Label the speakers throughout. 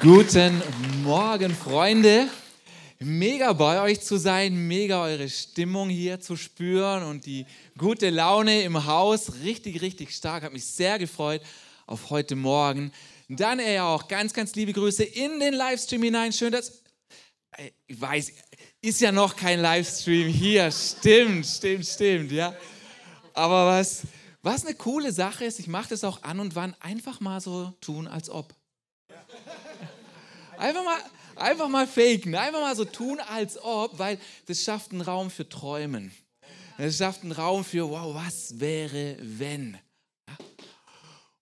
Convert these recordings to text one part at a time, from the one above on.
Speaker 1: Guten Morgen, Freunde. Mega bei euch zu sein, mega eure Stimmung hier zu spüren und die gute Laune im Haus. Richtig, richtig stark. Hat mich sehr gefreut auf heute Morgen. Dann eher auch ganz, ganz liebe Grüße in den Livestream hinein. Schön, dass. Ich weiß, ist ja noch kein Livestream hier. Stimmt, stimmt, stimmt, ja. Aber was, was eine coole Sache ist, ich mache das auch an und wann einfach mal so tun, als ob. Einfach mal, einfach mal faken, einfach mal so tun, als ob, weil das schafft einen Raum für Träumen. Das schafft einen Raum für, wow, was wäre, wenn?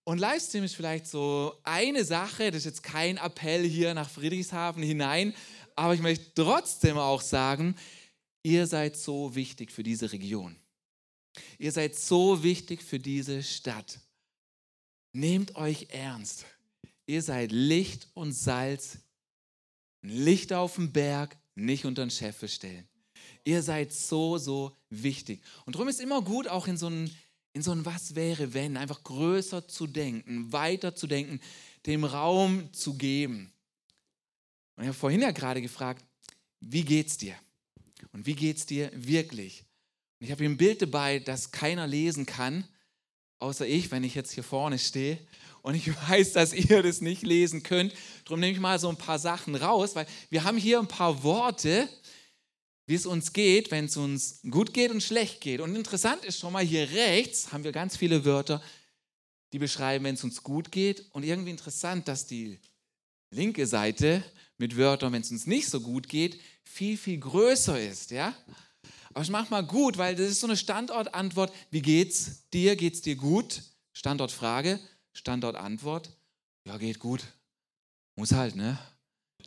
Speaker 1: Und Livestream ist vielleicht so eine Sache, das ist jetzt kein Appell hier nach Friedrichshafen hinein, aber ich möchte trotzdem auch sagen, ihr seid so wichtig für diese Region. Ihr seid so wichtig für diese Stadt. Nehmt euch ernst. Ihr seid Licht und Salz Licht auf dem Berg, nicht unter den Scheffel stellen. Ihr seid so, so wichtig. Und darum ist immer gut, auch in so ein, in so ein Was wäre, wenn, einfach größer zu denken, weiter zu denken, dem Raum zu geben. Und ich habe vorhin ja gerade gefragt, wie geht's dir? Und wie geht's dir wirklich? Und ich habe hier ein Bild dabei, das keiner lesen kann, außer ich, wenn ich jetzt hier vorne stehe. Und ich weiß, dass ihr das nicht lesen könnt. Darum nehme ich mal so ein paar Sachen raus, weil wir haben hier ein paar Worte, wie es uns geht, wenn es uns gut geht und schlecht geht. Und interessant ist schon mal hier rechts haben wir ganz viele Wörter, die beschreiben, wenn es uns gut geht. Und irgendwie interessant, dass die linke Seite mit Wörtern, wenn es uns nicht so gut geht, viel, viel größer ist. Ja? Aber ich mache mal gut, weil das ist so eine Standortantwort. Wie geht's dir? Geht's dir gut? Standortfrage. Standort Antwort, ja, geht gut. Muss halt, ne?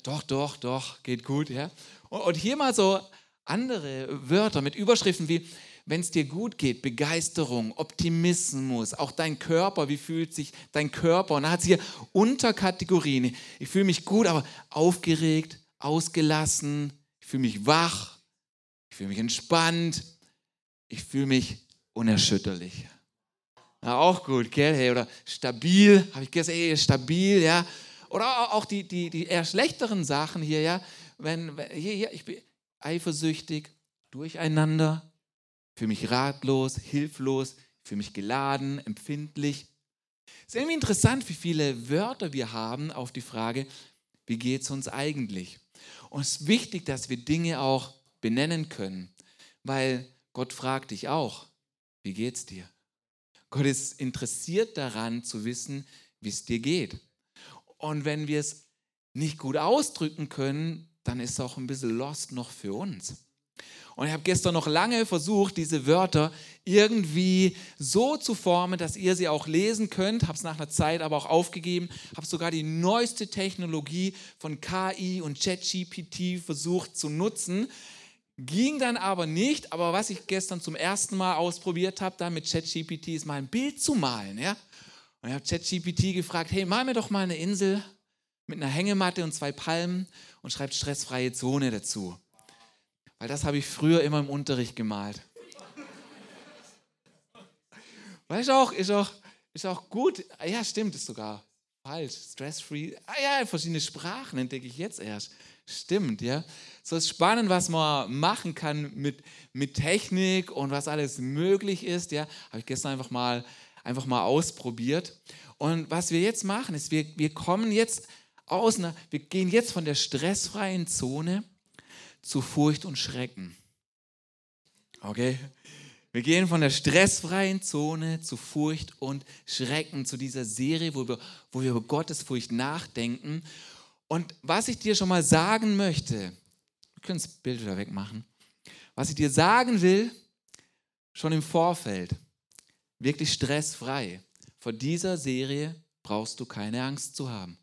Speaker 1: Doch, doch, doch, geht gut, ja. Und hier mal so andere Wörter mit Überschriften wie, wenn es dir gut geht, Begeisterung, Optimismus, auch dein Körper, wie fühlt sich dein Körper? Und da hat es hier Unterkategorien. Ich fühle mich gut, aber aufgeregt, ausgelassen, ich fühle mich wach, ich fühle mich entspannt, ich fühle mich unerschütterlich. Ja, auch gut, gell? Hey, oder stabil, habe ich gesagt, ey, stabil, ja. Oder auch die, die, die eher schlechteren Sachen hier, ja. Wenn, hier, hier, ich bin eifersüchtig, durcheinander, fühle mich ratlos, hilflos, fühle mich geladen, empfindlich. Es ist irgendwie interessant, wie viele Wörter wir haben auf die Frage, wie geht es uns eigentlich? Und es ist wichtig, dass wir Dinge auch benennen können, weil Gott fragt dich auch, wie geht es dir? Gott ist interessiert daran zu wissen, wie es dir geht. Und wenn wir es nicht gut ausdrücken können, dann ist es auch ein bisschen lost noch für uns. Und ich habe gestern noch lange versucht, diese Wörter irgendwie so zu formen, dass ihr sie auch lesen könnt. Habe es nach einer Zeit aber auch aufgegeben. Habe sogar die neueste Technologie von KI und ChatGPT versucht zu nutzen, Ging dann aber nicht, aber was ich gestern zum ersten Mal ausprobiert habe, da mit ChatGPT, ist mal ein Bild zu malen. Ja? Und ich habe ChatGPT gefragt, hey, mal mir doch mal eine Insel mit einer Hängematte und zwei Palmen und schreibt stressfreie Zone dazu. Weil das habe ich früher immer im Unterricht gemalt. Weißt du auch, ist auch, ist auch gut. Ja, stimmt, ist sogar falsch. Stress-free. Ah ja, verschiedene Sprachen entdecke ich jetzt erst. Stimmt, ja. So ist spannend, was man machen kann mit, mit Technik und was alles möglich ist, ja. Habe ich gestern einfach mal, einfach mal ausprobiert. Und was wir jetzt machen, ist, wir, wir kommen jetzt aus einer, wir gehen jetzt von der stressfreien Zone zu Furcht und Schrecken. Okay? Wir gehen von der stressfreien Zone zu Furcht und Schrecken, zu dieser Serie, wo wir, wo wir über Gottes Furcht nachdenken. Und was ich dir schon mal sagen möchte, du kannst das Bild wieder wegmachen, was ich dir sagen will, schon im Vorfeld, wirklich stressfrei, vor dieser Serie brauchst du keine Angst zu haben.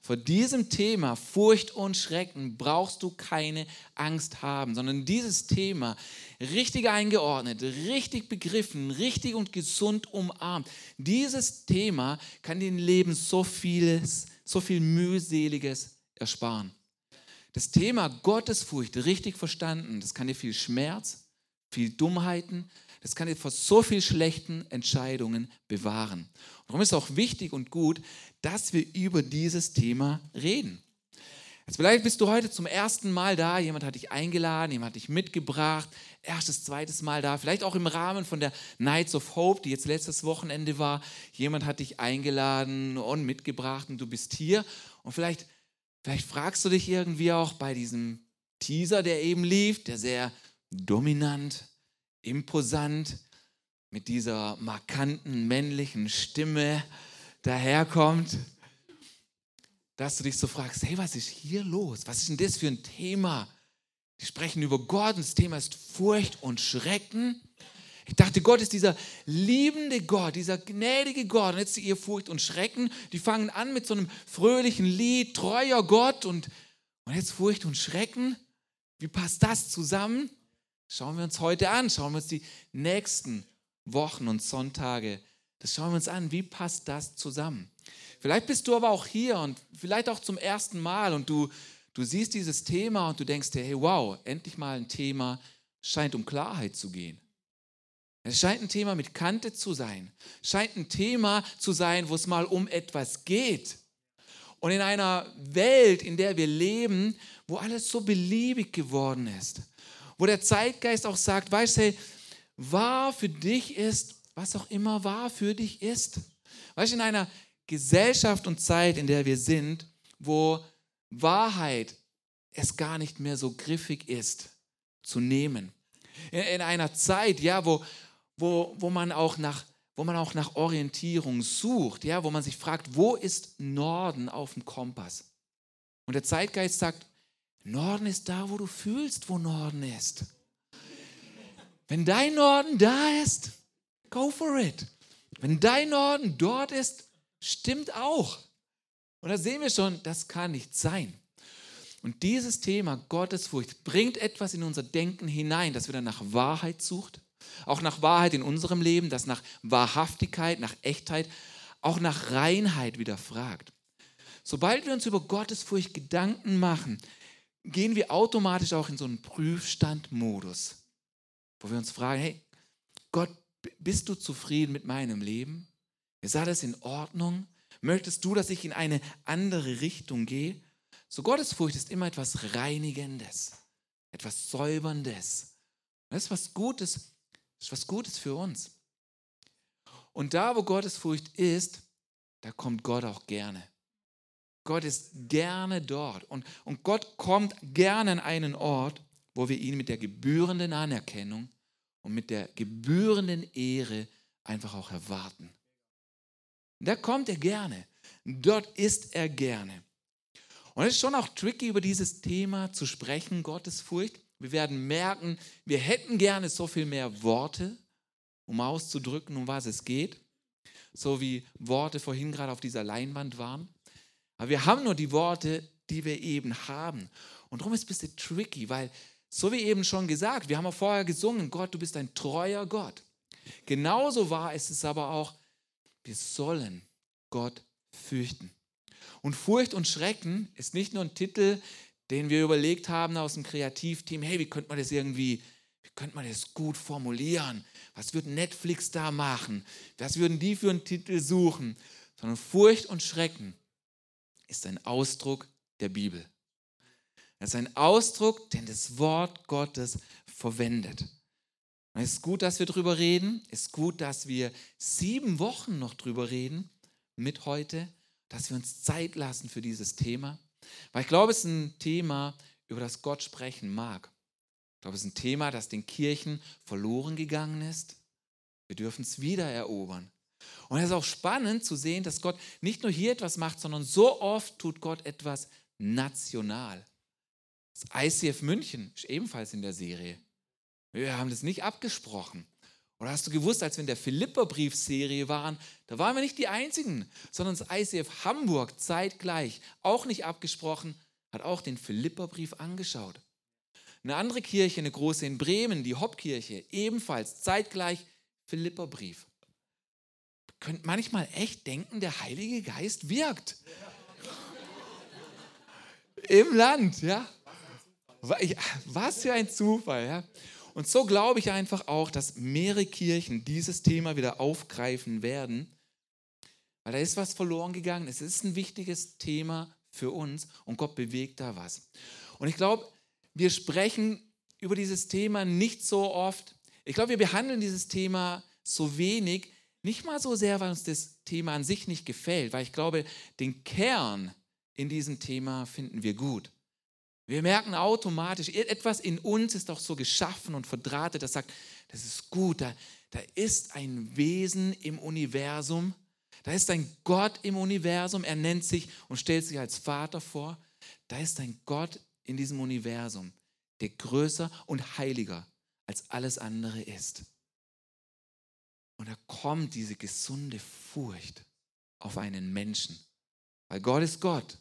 Speaker 1: Vor diesem Thema Furcht und Schrecken brauchst du keine Angst haben, sondern dieses Thema richtig eingeordnet, richtig begriffen, richtig und gesund umarmt. Dieses Thema kann dir im Leben so vieles so viel mühseliges ersparen. Das Thema Gottesfurcht richtig verstanden, das kann dir viel Schmerz, viel Dummheiten, das kann dir vor so viel schlechten Entscheidungen bewahren. Darum ist es auch wichtig und gut, dass wir über dieses Thema reden. Jetzt vielleicht bist du heute zum ersten Mal da, jemand hat dich eingeladen, jemand hat dich mitgebracht, erstes, zweites Mal da, vielleicht auch im Rahmen von der Nights of Hope, die jetzt letztes Wochenende war, jemand hat dich eingeladen und mitgebracht und du bist hier. Und vielleicht, vielleicht fragst du dich irgendwie auch bei diesem Teaser, der eben lief, der sehr dominant, imposant, mit dieser markanten männlichen Stimme daherkommt dass du dich so fragst, hey, was ist hier los? Was ist denn das für ein Thema? Die sprechen über Gott und das Thema ist Furcht und Schrecken. Ich dachte, Gott ist dieser liebende Gott, dieser gnädige Gott. Und jetzt ihr Furcht und Schrecken, die fangen an mit so einem fröhlichen Lied, treuer Gott und, und jetzt Furcht und Schrecken. Wie passt das zusammen? Schauen wir uns heute an, schauen wir uns die nächsten Wochen und Sonntage, das schauen wir uns an. Wie passt das zusammen? Vielleicht bist du aber auch hier und vielleicht auch zum ersten Mal und du, du siehst dieses Thema und du denkst dir, hey, wow, endlich mal ein Thema, scheint um Klarheit zu gehen. Es scheint ein Thema mit Kante zu sein. Scheint ein Thema zu sein, wo es mal um etwas geht. Und in einer Welt, in der wir leben, wo alles so beliebig geworden ist, wo der Zeitgeist auch sagt, weißt du, hey, wahr für dich ist, was auch immer wahr für dich ist. Weißt du, in einer Gesellschaft und Zeit, in der wir sind, wo Wahrheit es gar nicht mehr so griffig ist zu nehmen. In, in einer Zeit, ja, wo, wo, wo, man auch nach, wo man auch nach Orientierung sucht, ja, wo man sich fragt, wo ist Norden auf dem Kompass? Und der Zeitgeist sagt, Norden ist da, wo du fühlst, wo Norden ist. Wenn dein Norden da ist, go for it. Wenn dein Norden dort ist, stimmt auch. Und da sehen wir schon, das kann nicht sein. Und dieses Thema Gottesfurcht bringt etwas in unser Denken hinein, dass wir dann nach Wahrheit sucht, auch nach Wahrheit in unserem Leben, das nach Wahrhaftigkeit, nach Echtheit, auch nach Reinheit wieder fragt. Sobald wir uns über Gottesfurcht Gedanken machen, gehen wir automatisch auch in so einen Prüfstandmodus, wo wir uns fragen, hey, Gott, bist du zufrieden mit meinem Leben? Ist alles in Ordnung? Möchtest du, dass ich in eine andere Richtung gehe? So Gottesfurcht ist immer etwas Reinigendes, etwas Säuberndes. Das ist was Gutes, ist was Gutes für uns. Und da, wo Gottesfurcht ist, da kommt Gott auch gerne. Gott ist gerne dort. Und, und Gott kommt gerne an einen Ort, wo wir ihn mit der gebührenden Anerkennung und mit der gebührenden Ehre einfach auch erwarten. Da kommt er gerne. Dort ist er gerne. Und es ist schon auch tricky, über dieses Thema zu sprechen, Gottesfurcht. Wir werden merken, wir hätten gerne so viel mehr Worte, um auszudrücken, um was es geht. So wie Worte vorhin gerade auf dieser Leinwand waren. Aber wir haben nur die Worte, die wir eben haben. Und darum ist es ein bisschen tricky, weil, so wie eben schon gesagt, wir haben auch vorher gesungen, Gott, du bist ein treuer Gott. Genauso war es es aber auch, wir sollen Gott fürchten. Und Furcht und Schrecken ist nicht nur ein Titel, den wir überlegt haben aus dem Kreativteam. Hey, wie könnte man das irgendwie, wie könnte man das gut formulieren? Was würde Netflix da machen? Was würden die für einen Titel suchen? Sondern Furcht und Schrecken ist ein Ausdruck der Bibel. Das ist ein Ausdruck, den das Wort Gottes verwendet. Es ist gut, dass wir darüber reden. Es ist gut, dass wir sieben Wochen noch darüber reden mit heute, dass wir uns Zeit lassen für dieses Thema. Weil ich glaube, es ist ein Thema, über das Gott sprechen mag. Ich glaube, es ist ein Thema, das den Kirchen verloren gegangen ist. Wir dürfen es wieder erobern. Und es ist auch spannend zu sehen, dass Gott nicht nur hier etwas macht, sondern so oft tut Gott etwas national. Das ICF München ist ebenfalls in der Serie. Wir haben das nicht abgesprochen. Oder hast du gewusst, als wir in der Philipperbriefserie waren, da waren wir nicht die Einzigen, sondern das ICF Hamburg zeitgleich, auch nicht abgesprochen, hat auch den Philipperbrief angeschaut. Eine andere Kirche, eine große in Bremen, die Hoppkirche, ebenfalls zeitgleich Philipperbrief. Ihr könnt manchmal echt denken, der Heilige Geist wirkt. Im Land, ja. Was für ein Zufall, ja. Und so glaube ich einfach auch, dass mehrere Kirchen dieses Thema wieder aufgreifen werden, weil da ist was verloren gegangen. Es ist ein wichtiges Thema für uns und Gott bewegt da was. Und ich glaube, wir sprechen über dieses Thema nicht so oft. Ich glaube, wir behandeln dieses Thema so wenig, nicht mal so sehr, weil uns das Thema an sich nicht gefällt, weil ich glaube, den Kern in diesem Thema finden wir gut. Wir merken automatisch, etwas in uns ist doch so geschaffen und verdrahtet, das sagt, das ist gut, da, da ist ein Wesen im Universum, da ist ein Gott im Universum, er nennt sich und stellt sich als Vater vor. Da ist ein Gott in diesem Universum, der größer und heiliger als alles andere ist. Und da kommt diese gesunde Furcht auf einen Menschen. Weil Gott ist Gott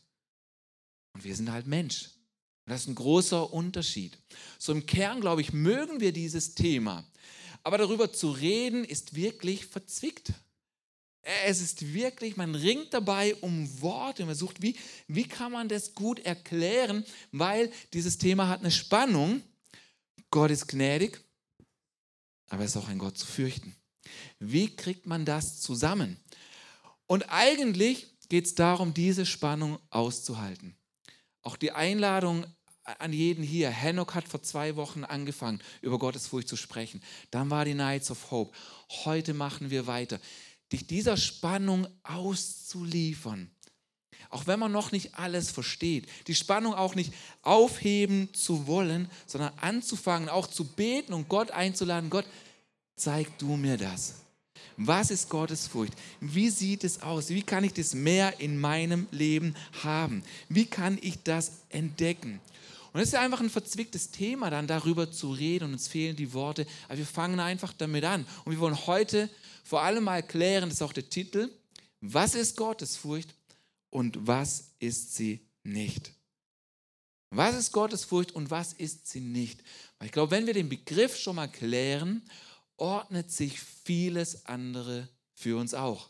Speaker 1: und wir sind halt Mensch. Das ist ein großer Unterschied. So im Kern, glaube ich, mögen wir dieses Thema. Aber darüber zu reden, ist wirklich verzwickt. Es ist wirklich, man ringt dabei um Worte, man sucht, wie, wie kann man das gut erklären, weil dieses Thema hat eine Spannung. Gott ist gnädig, aber er ist auch ein Gott zu fürchten. Wie kriegt man das zusammen? Und eigentlich geht es darum, diese Spannung auszuhalten. Auch die Einladung an jeden hier. Henoch hat vor zwei Wochen angefangen, über Gottes Furcht zu sprechen. Dann war die Nights of Hope. Heute machen wir weiter dich dieser Spannung auszuliefern. Auch wenn man noch nicht alles versteht, die Spannung auch nicht aufheben zu wollen, sondern anzufangen, auch zu beten und Gott einzuladen. Gott, zeig du mir das. Was ist Gottes Furcht? Wie sieht es aus? Wie kann ich das mehr in meinem Leben haben? Wie kann ich das entdecken? Und es ist einfach ein verzwicktes Thema, dann darüber zu reden und uns fehlen die Worte. Aber wir fangen einfach damit an. Und wir wollen heute vor allem mal klären, das ist auch der Titel, was ist Gottesfurcht und was ist sie nicht? Was ist Gottesfurcht und was ist sie nicht? Weil ich glaube, wenn wir den Begriff schon mal klären, ordnet sich vieles andere für uns auch.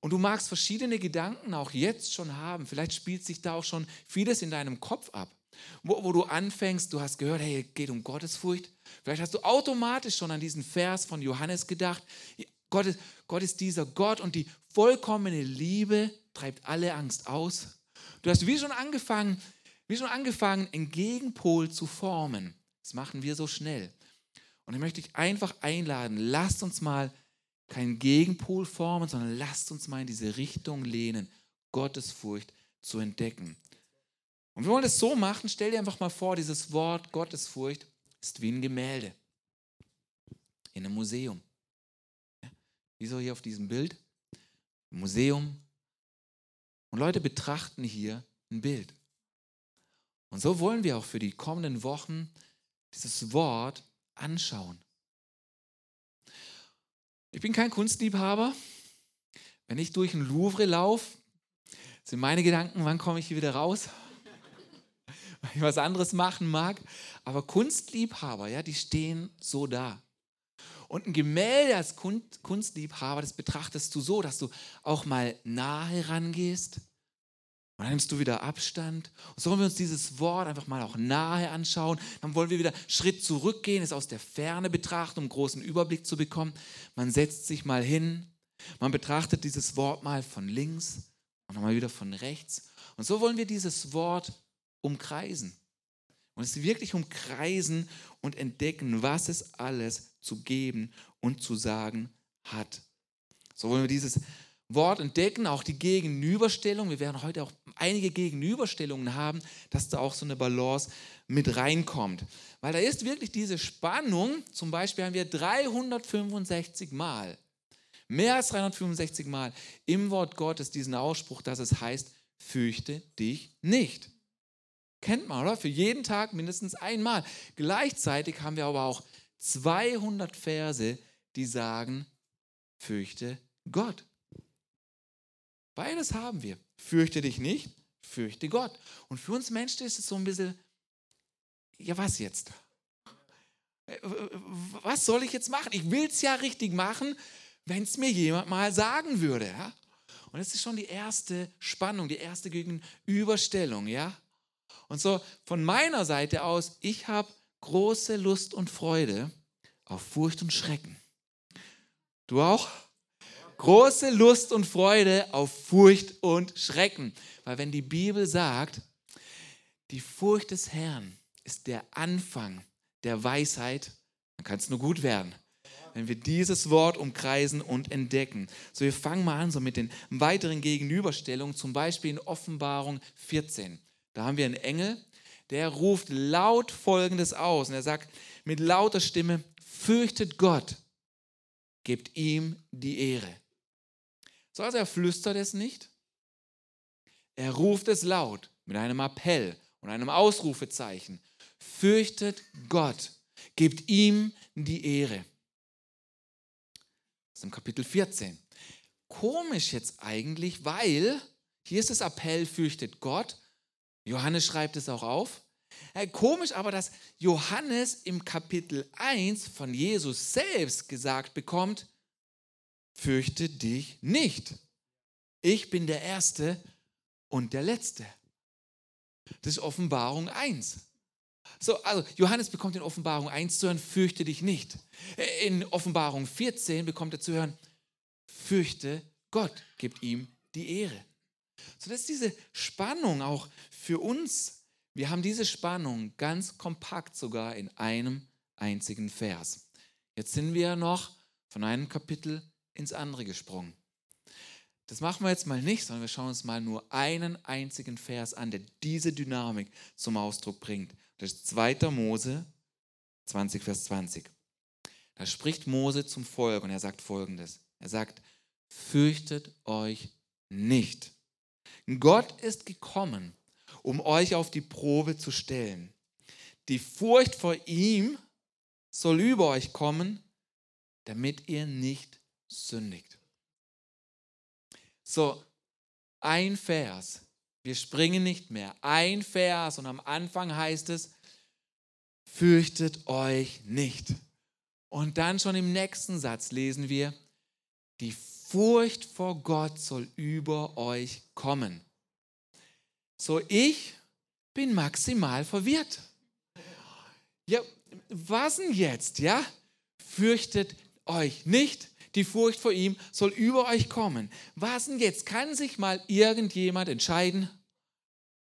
Speaker 1: Und du magst verschiedene Gedanken auch jetzt schon haben. Vielleicht spielt sich da auch schon vieles in deinem Kopf ab, wo, wo du anfängst, du hast gehört, hey, geht um Gottesfurcht. Vielleicht hast du automatisch schon an diesen Vers von Johannes gedacht. Gott ist, Gott ist dieser Gott und die vollkommene Liebe treibt alle Angst aus. Du hast wie schon angefangen, wie schon angefangen, einen Gegenpol zu formen. Das machen wir so schnell. Und ich möchte dich einfach einladen, lasst uns mal keinen Gegenpol formen, sondern lasst uns mal in diese Richtung lehnen, Gottesfurcht zu entdecken. Und wir wollen das so machen, stell dir einfach mal vor, dieses Wort Gottesfurcht ist wie ein Gemälde in einem Museum. Wie so hier auf diesem Bild. Museum. Und Leute betrachten hier ein Bild. Und so wollen wir auch für die kommenden Wochen dieses Wort anschauen. Ich bin kein Kunstliebhaber. Wenn ich durch ein Louvre laufe, sind meine Gedanken, wann komme ich hier wieder raus? Weil ich was anderes machen mag. Aber Kunstliebhaber, ja, die stehen so da. Und ein Gemälde als Kunstliebhaber, das betrachtest du so, dass du auch mal nahe rangehst. Und dann nimmst du wieder Abstand. Und so wollen wir uns dieses Wort einfach mal auch nahe anschauen. Dann wollen wir wieder Schritt zurückgehen, es aus der Ferne betrachten, um großen Überblick zu bekommen. Man setzt sich mal hin, man betrachtet dieses Wort mal von links und dann mal wieder von rechts. Und so wollen wir dieses Wort umkreisen und es wirklich umkreisen und entdecken, was es alles zu geben und zu sagen hat. So wollen wir dieses Wort entdecken, auch die Gegenüberstellung. Wir werden heute auch einige Gegenüberstellungen haben, dass da auch so eine Balance mit reinkommt. Weil da ist wirklich diese Spannung, zum Beispiel haben wir 365 Mal, mehr als 365 Mal im Wort Gottes diesen Ausspruch, dass es heißt, fürchte dich nicht. Kennt man, oder? Für jeden Tag mindestens einmal. Gleichzeitig haben wir aber auch 200 Verse, die sagen, fürchte Gott. Beides haben wir. Fürchte dich nicht, fürchte Gott. Und für uns Menschen ist es so ein bisschen, ja was jetzt? Was soll ich jetzt machen? Ich will es ja richtig machen, wenn es mir jemand mal sagen würde. Ja? Und das ist schon die erste Spannung, die erste Gegenüberstellung. Ja? Und so von meiner Seite aus, ich habe große Lust und Freude auf Furcht und Schrecken. Du auch? Große Lust und Freude auf Furcht und Schrecken. Weil wenn die Bibel sagt, die Furcht des Herrn ist der Anfang der Weisheit, dann kann es nur gut werden wenn wir dieses Wort umkreisen und entdecken. So, wir fangen mal an so mit den weiteren Gegenüberstellungen, zum Beispiel in Offenbarung 14. Da haben wir einen Engel, der ruft laut Folgendes aus und er sagt mit lauter Stimme, fürchtet Gott, gebt ihm die Ehre. So, also er flüstert es nicht, er ruft es laut mit einem Appell und einem Ausrufezeichen. Fürchtet Gott, gebt ihm die Ehre im Kapitel 14. Komisch jetzt eigentlich, weil hier ist das Appell, fürchtet Gott. Johannes schreibt es auch auf. Äh, komisch aber, dass Johannes im Kapitel 1 von Jesus selbst gesagt bekommt, fürchte dich nicht. Ich bin der Erste und der Letzte. Das ist Offenbarung 1. So, also Johannes bekommt in Offenbarung 1 zu hören, fürchte dich nicht. In Offenbarung 14 bekommt er zu hören, fürchte Gott, gibt ihm die Ehre. So, das ist diese Spannung auch für uns. Wir haben diese Spannung ganz kompakt sogar in einem einzigen Vers. Jetzt sind wir noch von einem Kapitel ins andere gesprungen. Das machen wir jetzt mal nicht, sondern wir schauen uns mal nur einen einzigen Vers an, der diese Dynamik zum Ausdruck bringt. Das ist 2. Mose 20, Vers 20. Da spricht Mose zum Volk und er sagt folgendes. Er sagt, fürchtet euch nicht. Gott ist gekommen, um euch auf die Probe zu stellen. Die Furcht vor ihm soll über euch kommen, damit ihr nicht sündigt. So, ein Vers wir springen nicht mehr. Ein Vers und am Anfang heißt es, fürchtet euch nicht. Und dann schon im nächsten Satz lesen wir, die Furcht vor Gott soll über euch kommen. So, ich bin maximal verwirrt. Ja, was denn jetzt, ja? Fürchtet euch nicht, die Furcht vor ihm soll über euch kommen. Was denn jetzt? Kann sich mal irgendjemand entscheiden?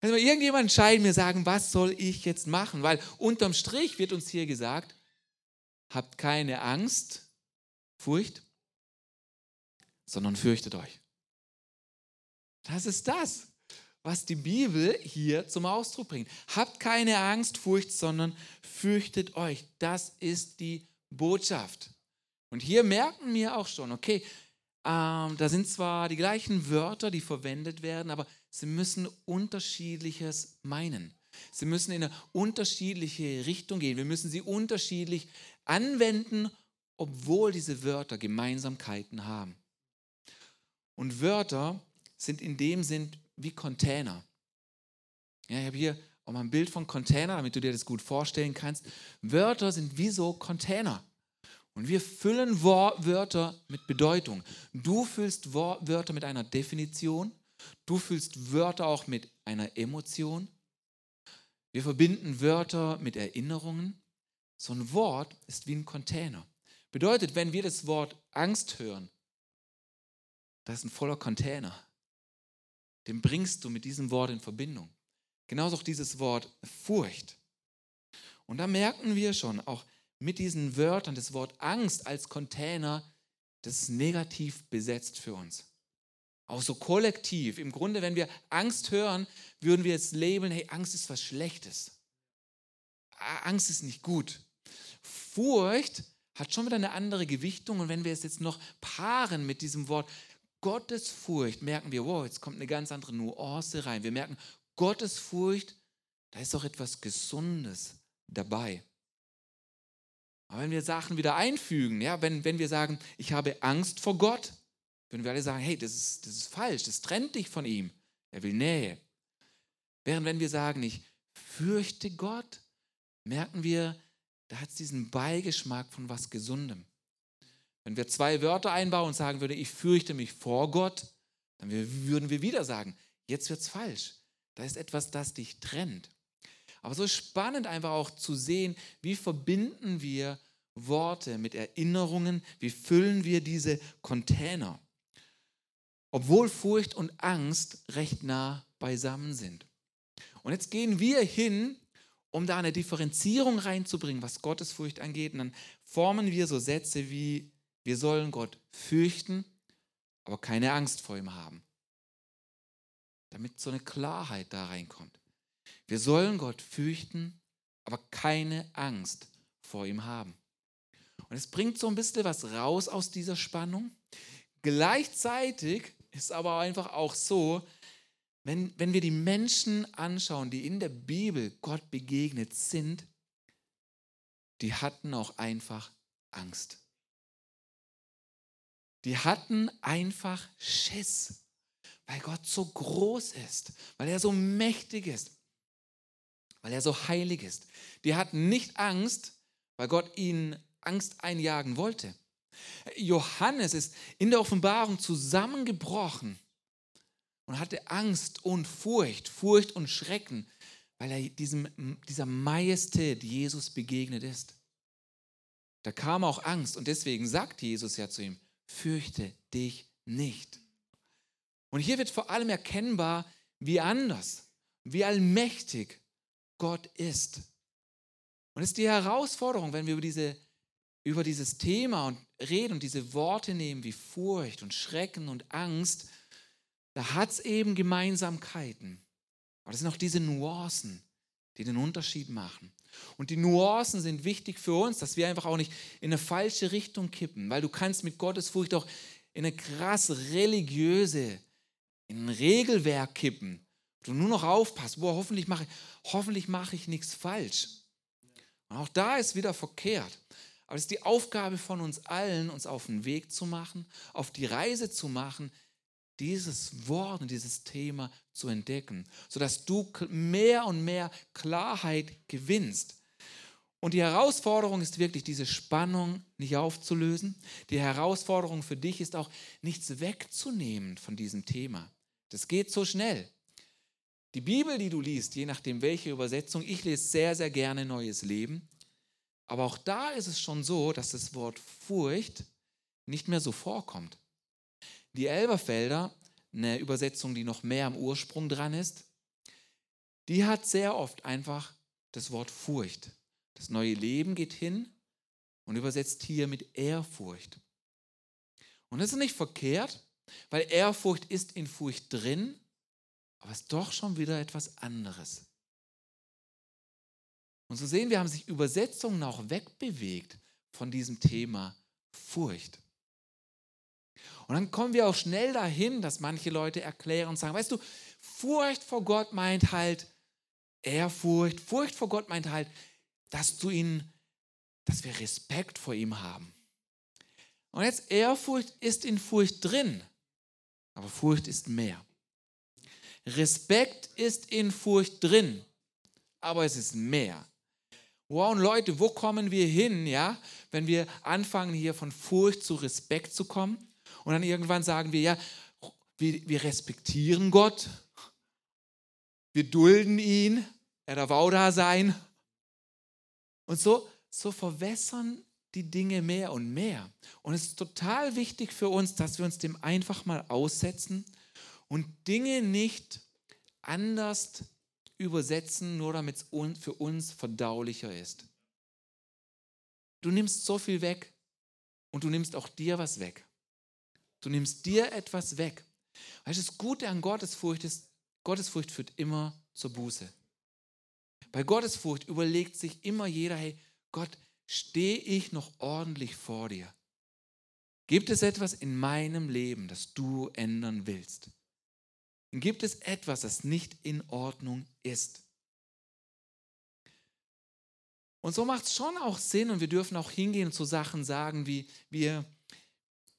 Speaker 1: Kann sich mal irgendjemand entscheiden, mir sagen, was soll ich jetzt machen? Weil unterm Strich wird uns hier gesagt, habt keine Angst, Furcht, sondern fürchtet euch. Das ist das, was die Bibel hier zum Ausdruck bringt. Habt keine Angst, Furcht, sondern fürchtet euch. Das ist die Botschaft. Und hier merken wir auch schon, okay, ähm, da sind zwar die gleichen Wörter, die verwendet werden, aber sie müssen unterschiedliches meinen. Sie müssen in eine unterschiedliche Richtung gehen. Wir müssen sie unterschiedlich anwenden, obwohl diese Wörter Gemeinsamkeiten haben. Und Wörter sind in dem Sinn wie Container. Ja, ich habe hier auch mal ein Bild von Container, damit du dir das gut vorstellen kannst. Wörter sind wie so Container. Und wir füllen Wörter mit Bedeutung. Du füllst Wörter mit einer Definition. Du füllst Wörter auch mit einer Emotion. Wir verbinden Wörter mit Erinnerungen. So ein Wort ist wie ein Container. Bedeutet, wenn wir das Wort Angst hören, das ist ein voller Container. Den bringst du mit diesem Wort in Verbindung. Genauso auch dieses Wort Furcht. Und da merken wir schon, auch mit diesen Wörtern das Wort Angst als Container, das ist negativ besetzt für uns. Auch so kollektiv. Im Grunde, wenn wir Angst hören, würden wir jetzt labeln, hey, Angst ist was Schlechtes. Angst ist nicht gut. Furcht hat schon wieder eine andere Gewichtung. Und wenn wir es jetzt noch paaren mit diesem Wort Gottesfurcht, merken wir, wow, jetzt kommt eine ganz andere Nuance rein. Wir merken, Gottesfurcht, da ist auch etwas Gesundes dabei. Aber wenn wir Sachen wieder einfügen, ja, wenn, wenn wir sagen, ich habe Angst vor Gott, würden wir alle sagen, hey, das ist, das ist falsch, das trennt dich von ihm. Er will Nähe. Während wenn wir sagen, ich fürchte Gott, merken wir, da hat es diesen Beigeschmack von was Gesundem. Wenn wir zwei Wörter einbauen und sagen würden, ich fürchte mich vor Gott, dann würden wir wieder sagen, jetzt wird es falsch. Da ist etwas, das dich trennt. Aber so spannend einfach auch zu sehen, wie verbinden wir Worte mit Erinnerungen, wie füllen wir diese Container. Obwohl Furcht und Angst recht nah beisammen sind. Und jetzt gehen wir hin, um da eine Differenzierung reinzubringen, was Gottesfurcht angeht. Und dann formen wir so Sätze wie, wir sollen Gott fürchten, aber keine Angst vor ihm haben. Damit so eine Klarheit da reinkommt. Wir sollen Gott fürchten, aber keine Angst vor ihm haben. Und es bringt so ein bisschen was raus aus dieser Spannung. Gleichzeitig ist aber einfach auch so, wenn, wenn wir die Menschen anschauen, die in der Bibel Gott begegnet sind, die hatten auch einfach Angst. Die hatten einfach Schiss, weil Gott so groß ist, weil er so mächtig ist, weil er so heilig ist. Die hatten nicht Angst, weil Gott ihnen Angst einjagen wollte. Johannes ist in der Offenbarung zusammengebrochen und hatte Angst und Furcht, Furcht und Schrecken, weil er diesem, dieser Majestät Jesus begegnet ist. Da kam auch Angst und deswegen sagt Jesus ja zu ihm, fürchte dich nicht. Und hier wird vor allem erkennbar, wie anders, wie allmächtig Gott ist. Und es ist die Herausforderung, wenn wir über diese über dieses Thema und reden und diese Worte nehmen wie Furcht und Schrecken und Angst, da hat es eben Gemeinsamkeiten. Aber das sind auch diese Nuancen, die den Unterschied machen. Und die Nuancen sind wichtig für uns, dass wir einfach auch nicht in eine falsche Richtung kippen, weil du kannst mit Gottes Furcht auch in eine krass religiöse, in ein Regelwerk kippen. Du nur noch aufpasst, boah, hoffentlich mache hoffentlich mach ich nichts falsch. Und auch da ist wieder verkehrt. Aber es ist die Aufgabe von uns allen, uns auf den Weg zu machen, auf die Reise zu machen, dieses Wort und dieses Thema zu entdecken, sodass du mehr und mehr Klarheit gewinnst. Und die Herausforderung ist wirklich, diese Spannung nicht aufzulösen. Die Herausforderung für dich ist auch, nichts wegzunehmen von diesem Thema. Das geht so schnell. Die Bibel, die du liest, je nachdem welche Übersetzung, ich lese sehr, sehr gerne Neues Leben. Aber auch da ist es schon so, dass das Wort Furcht nicht mehr so vorkommt. Die Elberfelder, eine Übersetzung, die noch mehr am Ursprung dran ist, die hat sehr oft einfach das Wort Furcht. Das neue Leben geht hin und übersetzt hier mit Ehrfurcht. Und das ist nicht verkehrt, weil Ehrfurcht ist in Furcht drin, aber es ist doch schon wieder etwas anderes. Und so sehen wir, haben sich Übersetzungen auch wegbewegt von diesem Thema Furcht. Und dann kommen wir auch schnell dahin, dass manche Leute erklären und sagen, weißt du, Furcht vor Gott meint halt Ehrfurcht. Furcht vor Gott meint halt, dass du ihn, dass wir Respekt vor ihm haben. Und jetzt Ehrfurcht ist in Furcht drin, aber Furcht ist mehr. Respekt ist in Furcht drin, aber es ist mehr. Wow, und Leute, wo kommen wir hin, ja, wenn wir anfangen, hier von Furcht zu Respekt zu kommen? Und dann irgendwann sagen wir, ja, wir, wir respektieren Gott, wir dulden ihn, er darf auch da sein. Und so, so verwässern die Dinge mehr und mehr. Und es ist total wichtig für uns, dass wir uns dem einfach mal aussetzen und Dinge nicht anders übersetzen, nur damit es für uns verdaulicher ist. Du nimmst so viel weg und du nimmst auch dir was weg. Du nimmst dir etwas weg. Weißt du, das Gute an Gottesfurcht ist, Gottesfurcht führt immer zur Buße. Bei Gottesfurcht überlegt sich immer jeder, hey, Gott, stehe ich noch ordentlich vor dir? Gibt es etwas in meinem Leben, das du ändern willst? Gibt es etwas, das nicht in Ordnung ist. Und so macht es schon auch Sinn und wir dürfen auch hingehen so Sachen sagen, wie wir,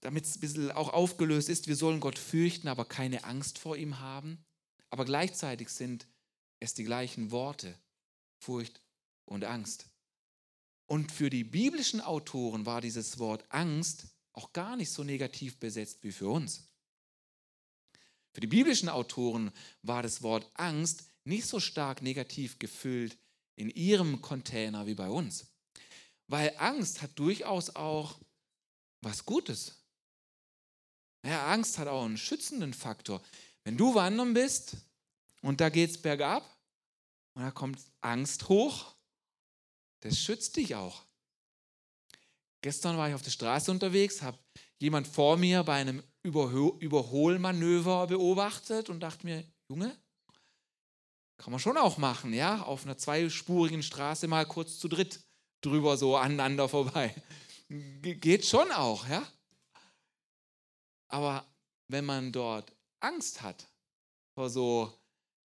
Speaker 1: damit es ein bisschen auch aufgelöst ist, wir sollen Gott fürchten, aber keine Angst vor ihm haben. Aber gleichzeitig sind es die gleichen Worte, Furcht und Angst. Und für die biblischen Autoren war dieses Wort Angst auch gar nicht so negativ besetzt wie für uns. Für die biblischen Autoren war das Wort Angst nicht so stark negativ gefüllt in ihrem Container wie bei uns. Weil Angst hat durchaus auch was Gutes. Ja, Angst hat auch einen schützenden Faktor. Wenn du wandern bist und da geht es bergab und da kommt Angst hoch, das schützt dich auch. Gestern war ich auf der Straße unterwegs, habe jemand vor mir bei einem Überholmanöver beobachtet und dachte mir, Junge, kann man schon auch machen, ja, auf einer zweispurigen Straße mal kurz zu dritt drüber so aneinander vorbei. Geht schon auch, ja. Aber wenn man dort Angst hat vor so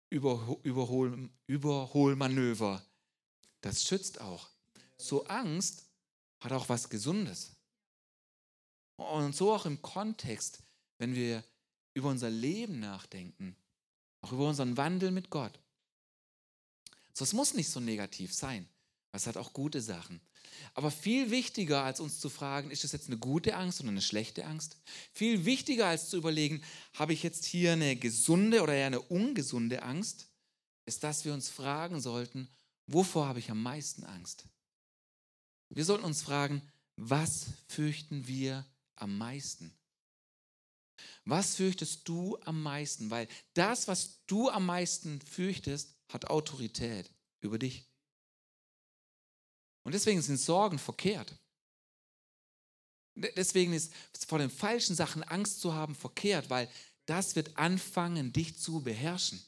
Speaker 1: Überhol Überholmanöver, das schützt auch. So Angst hat auch was Gesundes. Und so auch im Kontext, wenn wir über unser Leben nachdenken, auch über unseren Wandel mit Gott. So, es muss nicht so negativ sein. Es hat auch gute Sachen. Aber viel wichtiger als uns zu fragen, ist das jetzt eine gute Angst oder eine schlechte Angst? Viel wichtiger als zu überlegen, habe ich jetzt hier eine gesunde oder eher eine ungesunde Angst, ist, dass wir uns fragen sollten, wovor habe ich am meisten Angst? Wir sollten uns fragen, was fürchten wir am meisten? Was fürchtest du am meisten? Weil das, was du am meisten fürchtest, hat Autorität über dich. Und deswegen sind Sorgen verkehrt. Deswegen ist vor den falschen Sachen Angst zu haben verkehrt, weil das wird anfangen, dich zu beherrschen.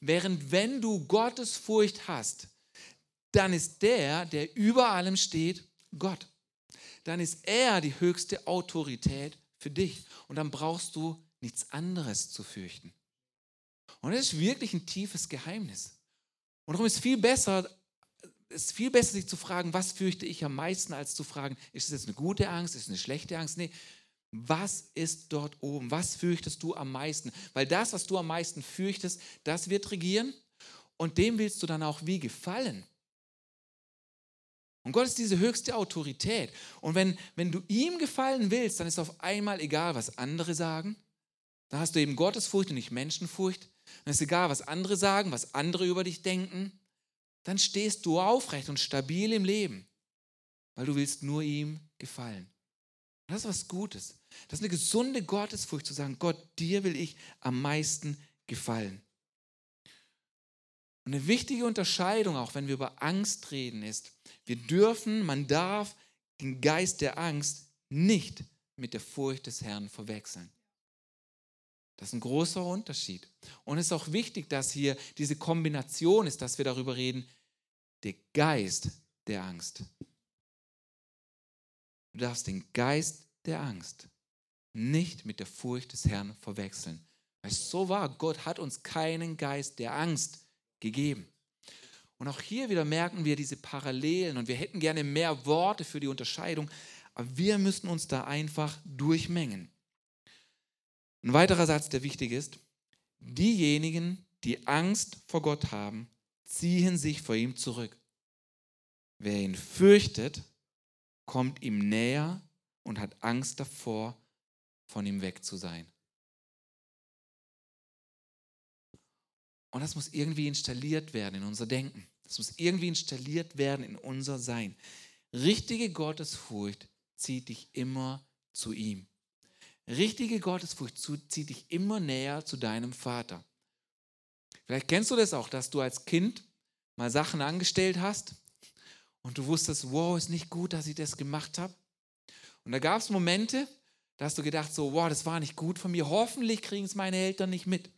Speaker 1: Während wenn du Gottes Furcht hast, dann ist der, der über allem steht, Gott. Dann ist er die höchste Autorität für dich. Und dann brauchst du nichts anderes zu fürchten. Und das ist wirklich ein tiefes Geheimnis. Und darum ist es viel besser, es ist viel besser, sich zu fragen, was fürchte ich am meisten, als zu fragen, ist es jetzt eine gute Angst, ist es eine schlechte Angst? Nee, was ist dort oben? Was fürchtest du am meisten? Weil das, was du am meisten fürchtest, das wird regieren und dem willst du dann auch wie gefallen. Und Gott ist diese höchste Autorität. Und wenn, wenn du ihm gefallen willst, dann ist auf einmal egal, was andere sagen. Dann hast du eben Gottesfurcht und nicht Menschenfurcht. Dann ist egal, was andere sagen, was andere über dich denken dann stehst du aufrecht und stabil im Leben, weil du willst nur ihm gefallen. Das ist was Gutes. Das ist eine gesunde Gottesfurcht zu sagen, Gott, dir will ich am meisten gefallen. Und eine wichtige Unterscheidung, auch wenn wir über Angst reden, ist, wir dürfen, man darf den Geist der Angst nicht mit der Furcht des Herrn verwechseln. Das ist ein großer Unterschied. Und es ist auch wichtig, dass hier diese Kombination ist, dass wir darüber reden, der Geist der Angst. Du darfst den Geist der Angst nicht mit der Furcht des Herrn verwechseln. Weil es so war, Gott hat uns keinen Geist der Angst gegeben. Und auch hier wieder merken wir diese Parallelen und wir hätten gerne mehr Worte für die Unterscheidung, aber wir müssen uns da einfach durchmengen. Ein weiterer Satz, der wichtig ist, diejenigen, die Angst vor Gott haben, ziehen sich vor ihm zurück. Wer ihn fürchtet, kommt ihm näher und hat Angst davor, von ihm weg zu sein. Und das muss irgendwie installiert werden in unser Denken. Das muss irgendwie installiert werden in unser Sein. Richtige Gottesfurcht zieht dich immer zu ihm. Richtige Gottesfurcht zieht dich immer näher zu deinem Vater. Vielleicht kennst du das auch, dass du als Kind mal Sachen angestellt hast und du wusstest, wow, ist nicht gut, dass ich das gemacht habe. Und da gab es Momente, da hast du gedacht, so, wow, das war nicht gut von mir, hoffentlich kriegen es meine Eltern nicht mit.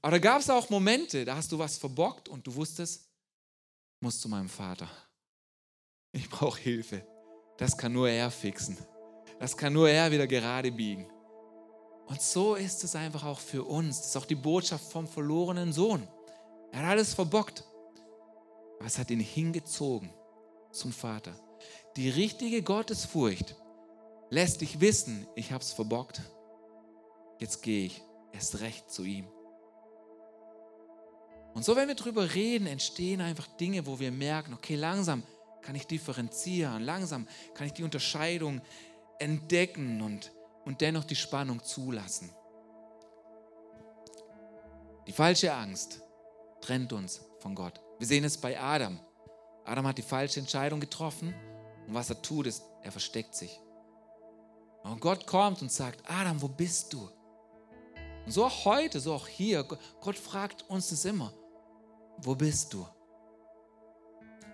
Speaker 1: Aber da gab es auch Momente, da hast du was verbockt und du wusstest, ich muss zu meinem Vater. Ich brauche Hilfe. Das kann nur er fixen. Das kann nur er wieder gerade biegen. Und so ist es einfach auch für uns. Das ist auch die Botschaft vom verlorenen Sohn. Er hat alles verbockt. Aber es hat ihn hingezogen zum Vater. Die richtige Gottesfurcht lässt dich wissen, ich habe es verbockt. Jetzt gehe ich erst recht zu ihm. Und so, wenn wir darüber reden, entstehen einfach Dinge, wo wir merken, okay, langsam kann ich differenzieren, langsam kann ich die Unterscheidung entdecken und, und dennoch die Spannung zulassen. Die falsche Angst trennt uns von Gott. Wir sehen es bei Adam. Adam hat die falsche Entscheidung getroffen und was er tut, ist, er versteckt sich. Und Gott kommt und sagt, Adam, wo bist du? Und so auch heute, so auch hier, Gott fragt uns das immer, wo bist du?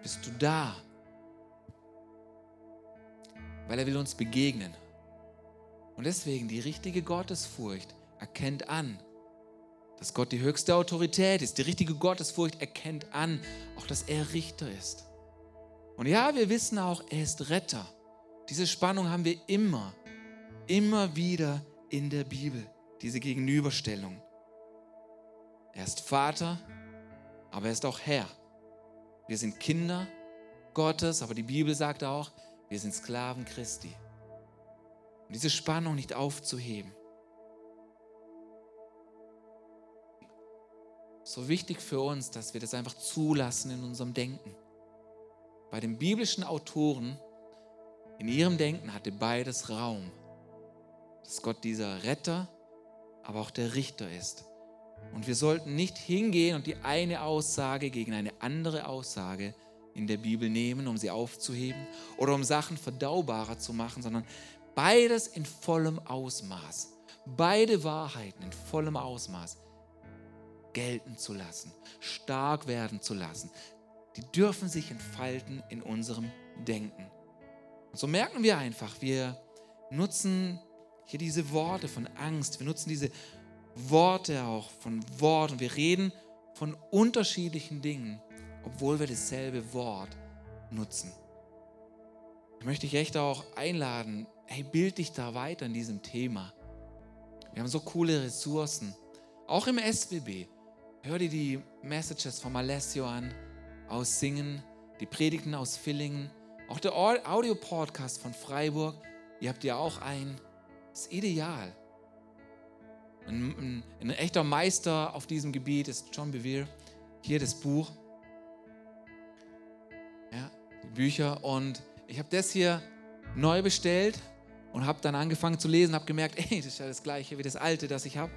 Speaker 1: Bist du da? Weil er will uns begegnen. Und deswegen die richtige Gottesfurcht erkennt an, dass Gott die höchste Autorität ist. Die richtige Gottesfurcht erkennt an, auch dass er Richter ist. Und ja, wir wissen auch, er ist Retter. Diese Spannung haben wir immer, immer wieder in der Bibel, diese Gegenüberstellung. Er ist Vater, aber er ist auch Herr. Wir sind Kinder Gottes, aber die Bibel sagt auch, wir sind Sklaven Christi. Und diese Spannung nicht aufzuheben. So wichtig für uns, dass wir das einfach zulassen in unserem Denken. Bei den biblischen Autoren, in ihrem Denken hatte beides Raum. Dass Gott dieser Retter, aber auch der Richter ist. Und wir sollten nicht hingehen und die eine Aussage gegen eine andere Aussage in der Bibel nehmen, um sie aufzuheben oder um Sachen verdaubarer zu machen, sondern beides in vollem Ausmaß. Beide Wahrheiten in vollem Ausmaß gelten zu lassen, stark werden zu lassen. Die dürfen sich entfalten in unserem Denken. Und so merken wir einfach, wir nutzen hier diese Worte von Angst, wir nutzen diese Worte auch von Wort und wir reden von unterschiedlichen Dingen, obwohl wir dasselbe Wort nutzen. Da möchte ich echt auch einladen, hey, bild dich da weiter in diesem Thema. Wir haben so coole Ressourcen, auch im SWB. Hör dir die Messages von Alessio an, aus Singen, die Predigten aus Villingen, auch der Audio-Podcast von Freiburg. Ihr habt ja auch einen. Ist ideal. Ein, ein, ein, echter Meister auf diesem Gebiet ist John Bevere. Hier das Buch. Ja, die Bücher. Und ich habe das hier neu bestellt und habe dann angefangen zu lesen, habe gemerkt, ey, das ist ja das gleiche wie das alte, das ich habe.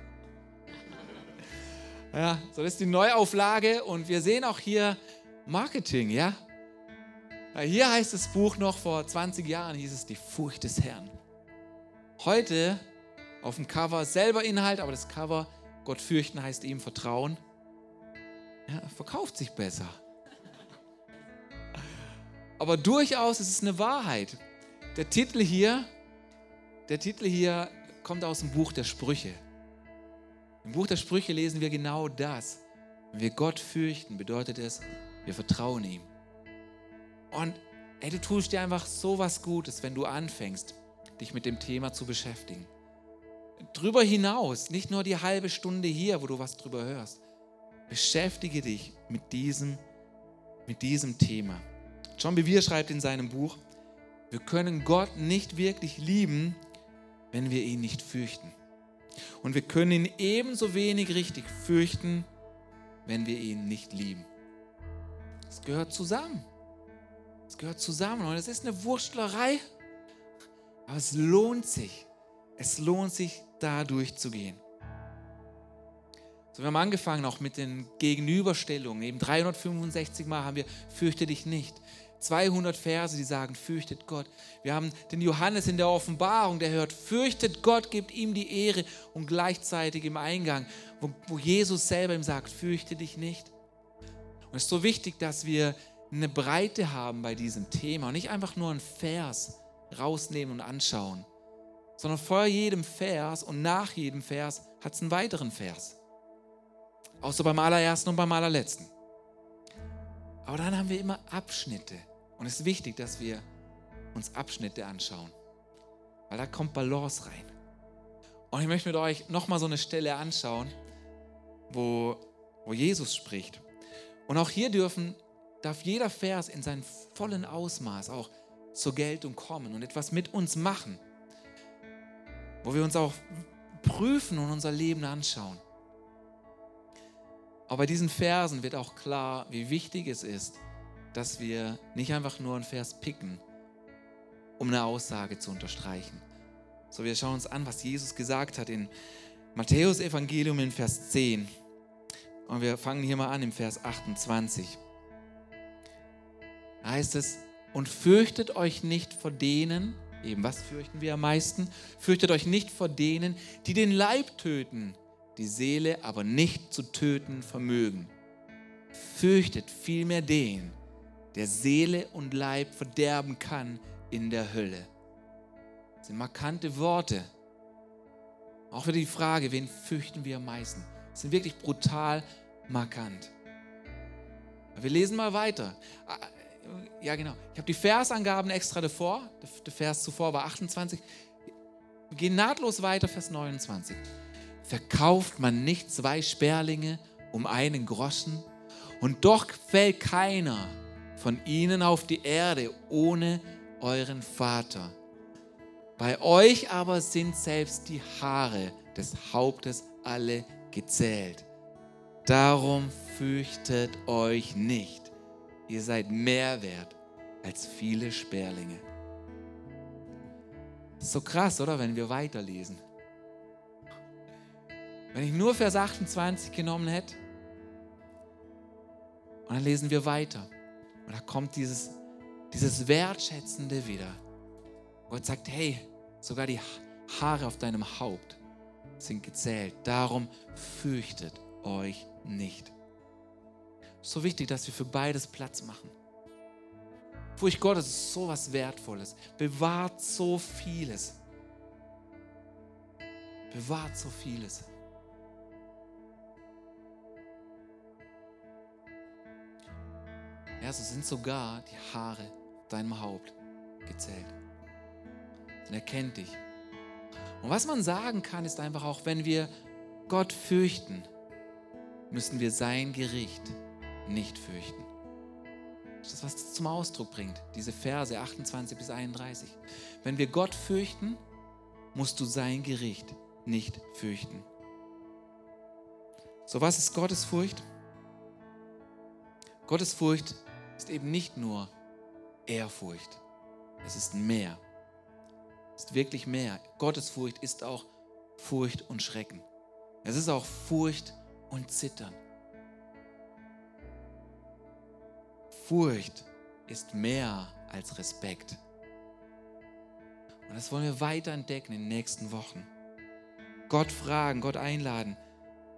Speaker 1: Ja, so das ist die Neuauflage und wir sehen auch hier Marketing, ja. Hier heißt das Buch noch vor 20 Jahren hieß es die Furcht des Herrn. Heute auf dem Cover selber Inhalt, aber das Cover Gott fürchten heißt ihm Vertrauen. Ja, verkauft sich besser. Aber durchaus ist es eine Wahrheit. Der Titel hier, der Titel hier kommt aus dem Buch der Sprüche. Im Buch der Sprüche lesen wir genau das. Wenn wir Gott fürchten, bedeutet es, wir vertrauen ihm. Und ey, du tust dir einfach so was Gutes, wenn du anfängst, dich mit dem Thema zu beschäftigen. Drüber hinaus, nicht nur die halbe Stunde hier, wo du was drüber hörst. Beschäftige dich mit diesem, mit diesem Thema. John Bevere schreibt in seinem Buch, wir können Gott nicht wirklich lieben, wenn wir ihn nicht fürchten. Und wir können ihn ebenso wenig richtig fürchten, wenn wir ihn nicht lieben. Es gehört zusammen. Es gehört zusammen und es ist eine Wurstlerei, aber es lohnt sich. Es lohnt sich, da durchzugehen. So, wir haben angefangen auch mit den Gegenüberstellungen. Eben 365 Mal haben wir fürchte dich nicht. 200 Verse, die sagen, fürchtet Gott. Wir haben den Johannes in der Offenbarung, der hört, fürchtet Gott, gibt ihm die Ehre und gleichzeitig im Eingang, wo, wo Jesus selber ihm sagt, fürchte dich nicht. Und es ist so wichtig, dass wir eine Breite haben bei diesem Thema und nicht einfach nur einen Vers rausnehmen und anschauen, sondern vor jedem Vers und nach jedem Vers hat es einen weiteren Vers. Außer beim allerersten und beim allerletzten. Aber dann haben wir immer Abschnitte. Und es ist wichtig, dass wir uns Abschnitte anschauen. Weil da kommt Balance rein. Und ich möchte mit euch nochmal so eine Stelle anschauen, wo, wo Jesus spricht. Und auch hier dürfen, darf jeder Vers in seinem vollen Ausmaß auch zur Geltung kommen und etwas mit uns machen wo wir uns auch prüfen und unser Leben anschauen. Aber bei diesen Versen wird auch klar, wie wichtig es ist, dass wir nicht einfach nur einen Vers picken, um eine Aussage zu unterstreichen. So, wir schauen uns an, was Jesus gesagt hat in Matthäus Evangelium in Vers 10. Und wir fangen hier mal an im Vers 28. Da heißt es, und fürchtet euch nicht vor denen, eben was fürchten wir am meisten? Fürchtet euch nicht vor denen, die den Leib töten, die Seele aber nicht zu töten vermögen. Fürchtet vielmehr den, der Seele und Leib verderben kann in der Hölle. Das sind markante Worte. Auch wieder die Frage, wen fürchten wir am meisten? Das sind wirklich brutal markant. Wir lesen mal weiter. Ja, genau. Ich habe die Versangaben extra davor. Der Vers zuvor war 28. Wir gehen nahtlos weiter, Vers 29. Verkauft man nicht zwei Sperlinge um einen Groschen? Und doch fällt keiner von ihnen auf die Erde ohne euren Vater. Bei euch aber sind selbst die Haare des Hauptes alle gezählt. Darum fürchtet euch nicht. Ihr seid mehr wert als viele Sperlinge. so krass, oder? Wenn wir weiterlesen. Wenn ich nur Vers 28 genommen hätte, und dann lesen wir weiter. Und da kommt dieses, dieses Wertschätzende wieder. Gott sagt, hey, sogar die Haare auf deinem Haupt sind gezählt. Darum fürchtet euch nicht. So wichtig, dass wir für beides Platz machen. Furcht Gottes ist so was Wertvolles. Bewahrt so vieles. Bewahrt so vieles. Ja, so sind sogar die Haare deinem Haupt gezählt. Und er kennt dich. Und was man sagen kann, ist einfach auch, wenn wir Gott fürchten, müssen wir sein Gericht nicht fürchten. Das ist, was das zum Ausdruck bringt, diese Verse 28 bis 31. Wenn wir Gott fürchten, musst du sein Gericht nicht fürchten. So, was ist Gottes Furcht? Gottes Furcht ist eben nicht nur Ehrfurcht. Es ist mehr. Es ist wirklich mehr. Gottes Furcht ist auch Furcht und Schrecken. Es ist auch Furcht und Zittern. Furcht ist mehr als Respekt. Und das wollen wir weiter entdecken in den nächsten Wochen. Gott fragen, Gott einladen.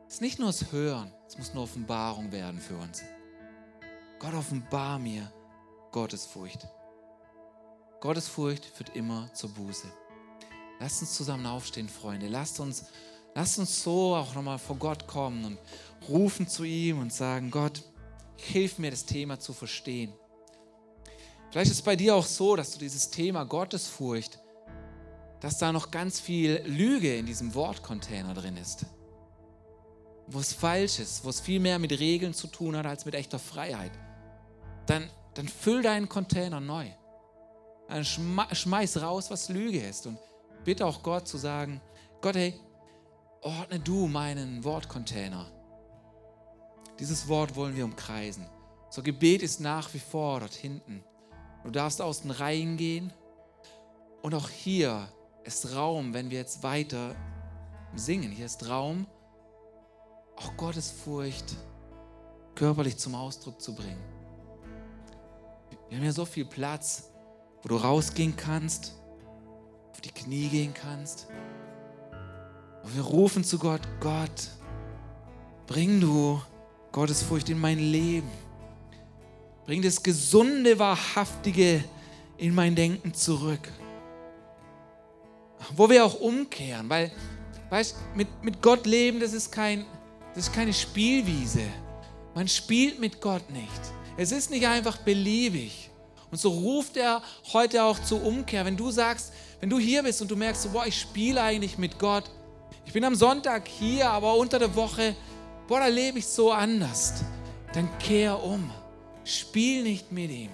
Speaker 1: Es ist nicht nur das Hören, es muss eine Offenbarung werden für uns. Gott offenbar mir Gottesfurcht. Gottesfurcht führt immer zur Buße. Lasst uns zusammen aufstehen, Freunde. Lasst uns, lasst uns so auch nochmal vor Gott kommen und rufen zu ihm und sagen, Gott, hilf mir, das Thema zu verstehen. Vielleicht ist es bei dir auch so, dass du dieses Thema Gottesfurcht, dass da noch ganz viel Lüge in diesem Wortcontainer drin ist. Wo es falsch ist, wo es viel mehr mit Regeln zu tun hat als mit echter Freiheit. Dann, dann füll deinen Container neu. Dann schmeiß raus, was Lüge ist. Und bitte auch Gott zu sagen, Gott, hey, ordne du meinen Wortcontainer dieses Wort wollen wir umkreisen. So Gebet ist nach wie vor dort hinten. Du darfst aus den Reihen gehen. Und auch hier ist Raum, wenn wir jetzt weiter singen. Hier ist Raum, auch Gottes Furcht körperlich zum Ausdruck zu bringen. Wir haben ja so viel Platz, wo du rausgehen kannst, auf die Knie gehen kannst. Und wir rufen zu Gott, Gott, bring du Gottesfurcht in mein Leben. Bring das gesunde, wahrhaftige in mein Denken zurück. Wo wir auch umkehren, weil, weißt mit, mit Gott leben, das ist, kein, das ist keine Spielwiese. Man spielt mit Gott nicht. Es ist nicht einfach beliebig. Und so ruft er heute auch zur Umkehr. Wenn du sagst, wenn du hier bist und du merkst, boah, ich spiele eigentlich mit Gott. Ich bin am Sonntag hier, aber unter der Woche boah, da lebe ich so anders, dann kehr um. Spiel nicht mit ihm.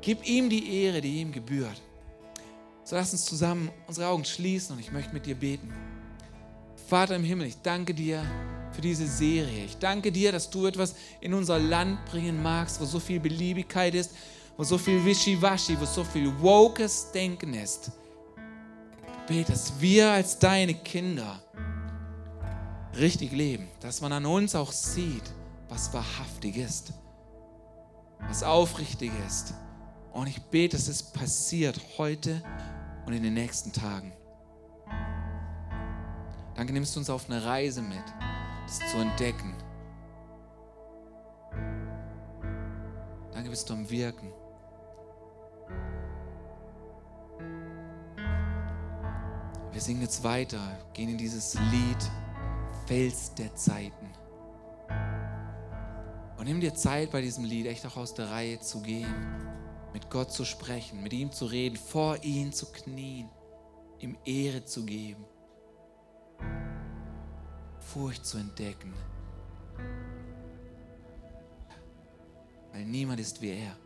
Speaker 1: Gib ihm die Ehre, die ihm gebührt. So lass uns zusammen unsere Augen schließen und ich möchte mit dir beten. Vater im Himmel, ich danke dir für diese Serie. Ich danke dir, dass du etwas in unser Land bringen magst, wo so viel Beliebigkeit ist, wo so viel Wischiwaschi, wo so viel wokes Denken ist. Ich bete, dass wir als deine Kinder richtig leben, dass man an uns auch sieht, was wahrhaftig ist. was aufrichtig ist. Und ich bete, dass es passiert heute und in den nächsten Tagen. Danke, nimmst du uns auf eine Reise mit, das zu entdecken. Danke, bist du am Wirken. Wir singen jetzt weiter, gehen in dieses Lied Fels der Zeiten. Und nimm dir Zeit bei diesem Lied echt auch aus der Reihe zu gehen, mit Gott zu sprechen, mit ihm zu reden, vor ihm zu knien, ihm Ehre zu geben, Furcht zu entdecken. Weil niemand ist wie er.